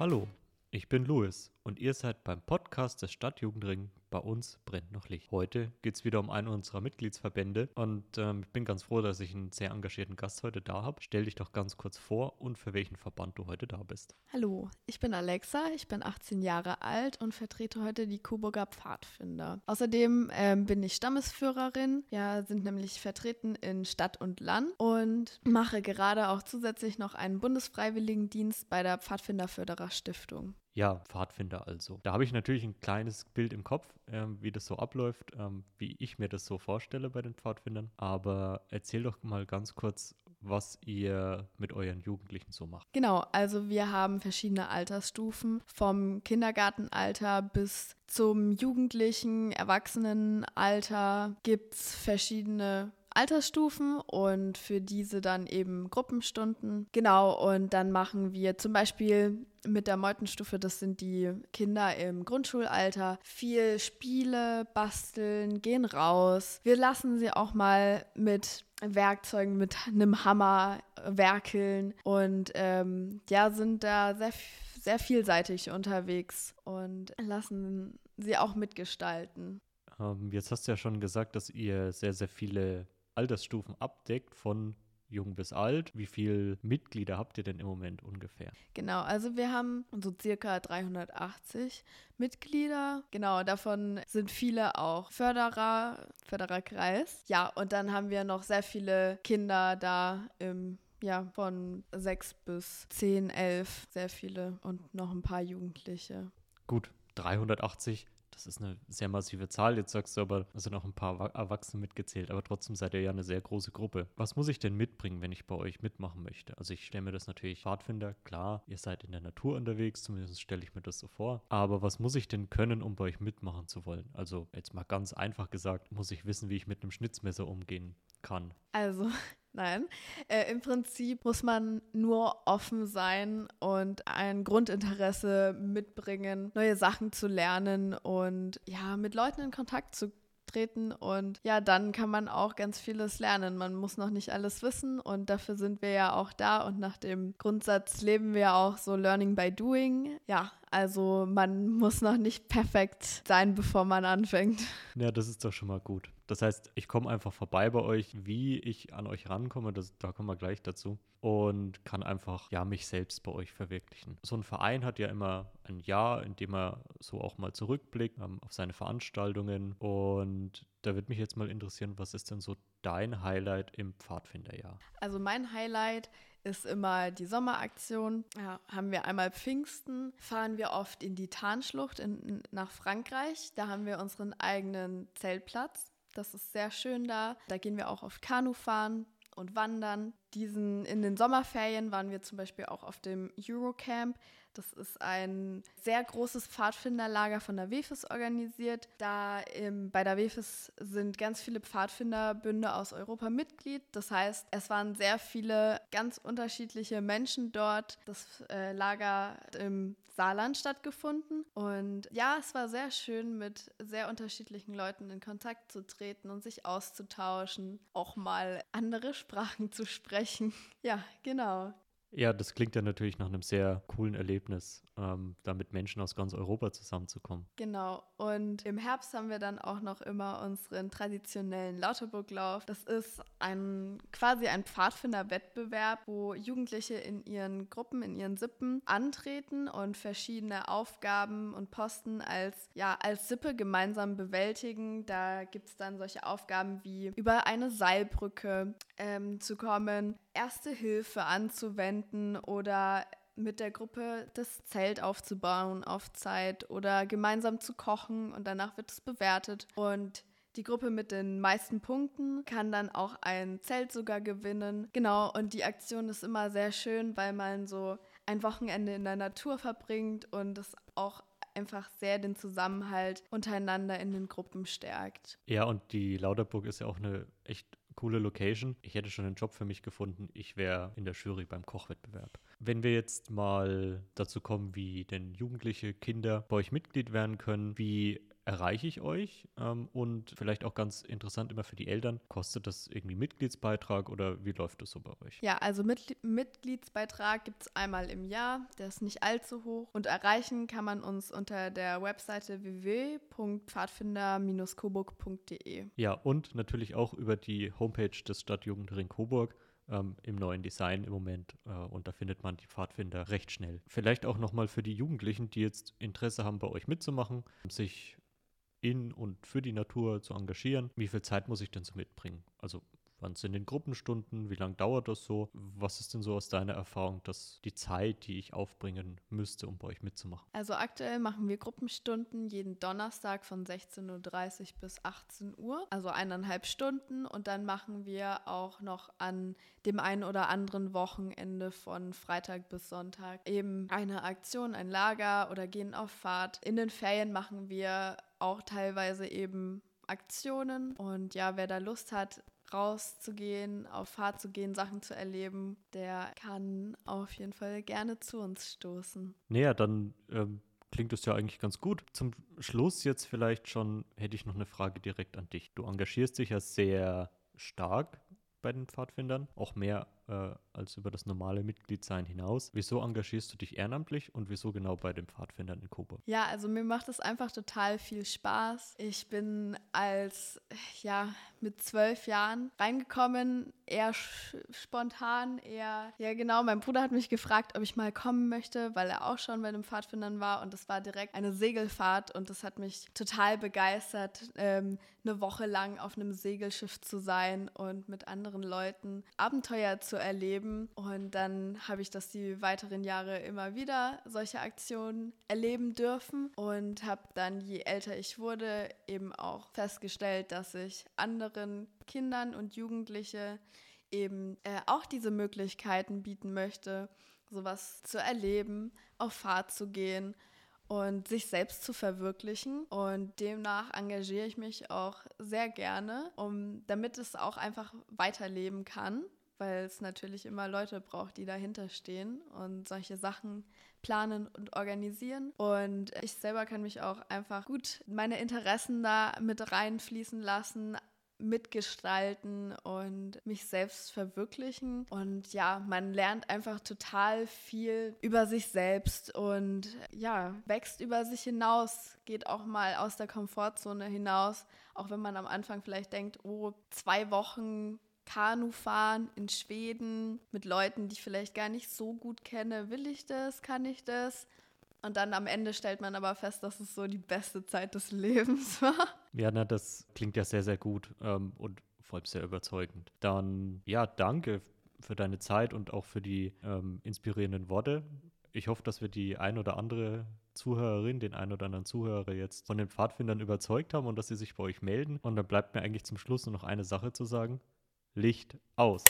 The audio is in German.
Hallo, ich bin Louis und ihr seid beim Podcast des Stadtjugendring bei uns brennt noch Licht. Heute geht es wieder um einen unserer Mitgliedsverbände und ähm, ich bin ganz froh, dass ich einen sehr engagierten Gast heute da habe. Stell dich doch ganz kurz vor und für welchen Verband du heute da bist. Hallo, ich bin Alexa, ich bin 18 Jahre alt und vertrete heute die Coburger Pfadfinder. Außerdem ähm, bin ich Stammesführerin, ja, sind nämlich vertreten in Stadt und Land und mache gerade auch zusätzlich noch einen Bundesfreiwilligendienst bei der Pfadfinderförderer Stiftung. Ja, Pfadfinder also. Da habe ich natürlich ein kleines Bild im Kopf, ähm, wie das so abläuft, ähm, wie ich mir das so vorstelle bei den Pfadfindern. Aber erzähl doch mal ganz kurz, was ihr mit euren Jugendlichen so macht. Genau, also wir haben verschiedene Altersstufen, vom Kindergartenalter bis zum jugendlichen, Erwachsenenalter gibt es verschiedene Altersstufen und für diese dann eben Gruppenstunden. Genau, und dann machen wir zum Beispiel mit der Meutenstufe, das sind die Kinder im Grundschulalter, viel Spiele, basteln, gehen raus. Wir lassen sie auch mal mit Werkzeugen, mit einem Hammer werkeln und ähm, ja, sind da sehr, sehr vielseitig unterwegs und lassen sie auch mitgestalten. Ähm, jetzt hast du ja schon gesagt, dass ihr sehr, sehr viele Altersstufen abdeckt, von jung bis alt. Wie viele Mitglieder habt ihr denn im Moment ungefähr? Genau, also wir haben so circa 380 Mitglieder. Genau, davon sind viele auch Förderer, Fördererkreis. Ja, und dann haben wir noch sehr viele Kinder da im ja, von sechs bis zehn, elf, sehr viele und noch ein paar Jugendliche. Gut, 380 das ist eine sehr massive Zahl. Jetzt sagst du aber, sind auch ein paar Erwachsene mitgezählt, aber trotzdem seid ihr ja eine sehr große Gruppe. Was muss ich denn mitbringen, wenn ich bei euch mitmachen möchte? Also ich stelle mir das natürlich Pfadfinder, klar, ihr seid in der Natur unterwegs, zumindest stelle ich mir das so vor. Aber was muss ich denn können, um bei euch mitmachen zu wollen? Also jetzt mal ganz einfach gesagt, muss ich wissen, wie ich mit einem Schnitzmesser umgehen kann. Also Nein, äh, im Prinzip muss man nur offen sein und ein Grundinteresse mitbringen, neue Sachen zu lernen und ja, mit Leuten in Kontakt zu treten und ja, dann kann man auch ganz vieles lernen. Man muss noch nicht alles wissen und dafür sind wir ja auch da und nach dem Grundsatz leben wir auch so Learning by Doing. Ja, also man muss noch nicht perfekt sein, bevor man anfängt. Ja, das ist doch schon mal gut. Das heißt, ich komme einfach vorbei bei euch, wie ich an euch rankomme, das, da kommen wir gleich dazu. Und kann einfach ja mich selbst bei euch verwirklichen. So ein Verein hat ja immer ein Jahr, in dem er so auch mal zurückblickt ähm, auf seine Veranstaltungen. Und da würde mich jetzt mal interessieren, was ist denn so dein Highlight im Pfadfinderjahr? Also mein Highlight ist immer die Sommeraktion. Ja, haben wir einmal Pfingsten, fahren wir oft in die Tarnschlucht in, nach Frankreich. Da haben wir unseren eigenen Zeltplatz. Das ist sehr schön da. Da gehen wir auch oft Kanu fahren und wandern. Diesen, in den Sommerferien waren wir zum Beispiel auch auf dem Eurocamp. Das ist ein sehr großes Pfadfinderlager von der WEFIS organisiert. Da im, bei der WEFIS sind ganz viele Pfadfinderbünde aus Europa Mitglied. Das heißt, es waren sehr viele ganz unterschiedliche Menschen dort. Das äh, Lager im Saarland stattgefunden. Und ja, es war sehr schön, mit sehr unterschiedlichen Leuten in Kontakt zu treten und sich auszutauschen, auch mal andere Sprachen zu sprechen. Ja, genau. Ja, das klingt ja natürlich nach einem sehr coolen Erlebnis, ähm, da mit Menschen aus ganz Europa zusammenzukommen. Genau. Und im Herbst haben wir dann auch noch immer unseren traditionellen Lauterburglauf. Das ist ein quasi ein Pfadfinderwettbewerb, wo Jugendliche in ihren Gruppen, in ihren Sippen antreten und verschiedene Aufgaben und Posten als ja als Sippe gemeinsam bewältigen. Da gibt es dann solche Aufgaben wie über eine Seilbrücke ähm, zu kommen, Erste Hilfe anzuwenden oder mit der Gruppe das Zelt aufzubauen auf Zeit oder gemeinsam zu kochen und danach wird es bewertet und die Gruppe mit den meisten Punkten kann dann auch ein Zelt sogar gewinnen. Genau, und die Aktion ist immer sehr schön, weil man so ein Wochenende in der Natur verbringt und es auch einfach sehr den Zusammenhalt untereinander in den Gruppen stärkt. Ja, und die Lauterburg ist ja auch eine echt coole Location. Ich hätte schon einen Job für mich gefunden. Ich wäre in der Jury beim Kochwettbewerb. Wenn wir jetzt mal dazu kommen, wie denn jugendliche Kinder bei euch Mitglied werden können, wie erreiche ich euch? Ähm, und vielleicht auch ganz interessant immer für die Eltern, kostet das irgendwie Mitgliedsbeitrag oder wie läuft das so bei euch? Ja, also Mit Mitgliedsbeitrag gibt es einmal im Jahr, der ist nicht allzu hoch und erreichen kann man uns unter der Webseite www.pfadfinder-coburg.de. Ja, und natürlich auch über die Homepage des Stadtjugendring Coburg ähm, im neuen Design im Moment äh, und da findet man die Pfadfinder recht schnell. Vielleicht auch nochmal für die Jugendlichen, die jetzt Interesse haben, bei euch mitzumachen, sich in und für die Natur zu engagieren. Wie viel Zeit muss ich denn so mitbringen? Also Wann sind denn Gruppenstunden? Wie lange dauert das so? Was ist denn so aus deiner Erfahrung, dass die Zeit, die ich aufbringen müsste, um bei euch mitzumachen? Also aktuell machen wir Gruppenstunden jeden Donnerstag von 16.30 Uhr bis 18 Uhr, also eineinhalb Stunden. Und dann machen wir auch noch an dem einen oder anderen Wochenende von Freitag bis Sonntag eben eine Aktion, ein Lager oder gehen auf Fahrt. In den Ferien machen wir auch teilweise eben Aktionen. Und ja, wer da Lust hat, rauszugehen, auf Fahrt zu gehen, Sachen zu erleben, der kann auf jeden Fall gerne zu uns stoßen. Naja, dann ähm, klingt es ja eigentlich ganz gut. Zum Schluss jetzt vielleicht schon hätte ich noch eine Frage direkt an dich. Du engagierst dich ja sehr stark bei den Pfadfindern, auch mehr äh, als über das normale Mitgliedsein hinaus. Wieso engagierst du dich ehrenamtlich und wieso genau bei den Pfadfindern in Coburg? Ja, also mir macht es einfach total viel Spaß. Ich bin als, ja, mit zwölf Jahren reingekommen, eher spontan, eher, ja genau, mein Bruder hat mich gefragt, ob ich mal kommen möchte, weil er auch schon bei den Pfadfindern war und das war direkt eine Segelfahrt und das hat mich total begeistert, ähm, eine Woche lang auf einem Segelschiff zu sein und mit anderen Leuten Abenteuer zu erleben. Und dann habe ich das die weiteren Jahre immer wieder solche Aktionen erleben dürfen und habe dann, je älter ich wurde, eben auch festgestellt, dass ich anderen Kindern und Jugendliche eben äh, auch diese Möglichkeiten bieten möchte, sowas zu erleben, auf Fahrt zu gehen und sich selbst zu verwirklichen. Und demnach engagiere ich mich auch sehr gerne, um, damit es auch einfach weiterleben kann weil es natürlich immer Leute braucht, die dahinter stehen und solche Sachen planen und organisieren. Und ich selber kann mich auch einfach gut meine Interessen da mit reinfließen lassen, mitgestalten und mich selbst verwirklichen. Und ja, man lernt einfach total viel über sich selbst und ja, wächst über sich hinaus, geht auch mal aus der Komfortzone hinaus, auch wenn man am Anfang vielleicht denkt, oh, zwei Wochen Kanu fahren in Schweden mit Leuten, die ich vielleicht gar nicht so gut kenne. Will ich das? Kann ich das? Und dann am Ende stellt man aber fest, dass es so die beste Zeit des Lebens war. Ja, na, das klingt ja sehr, sehr gut ähm, und vor allem sehr überzeugend. Dann, ja, danke für deine Zeit und auch für die ähm, inspirierenden Worte. Ich hoffe, dass wir die ein oder andere Zuhörerin, den ein oder anderen Zuhörer jetzt von den Pfadfindern überzeugt haben und dass sie sich bei euch melden. Und dann bleibt mir eigentlich zum Schluss nur noch eine Sache zu sagen. Licht aus.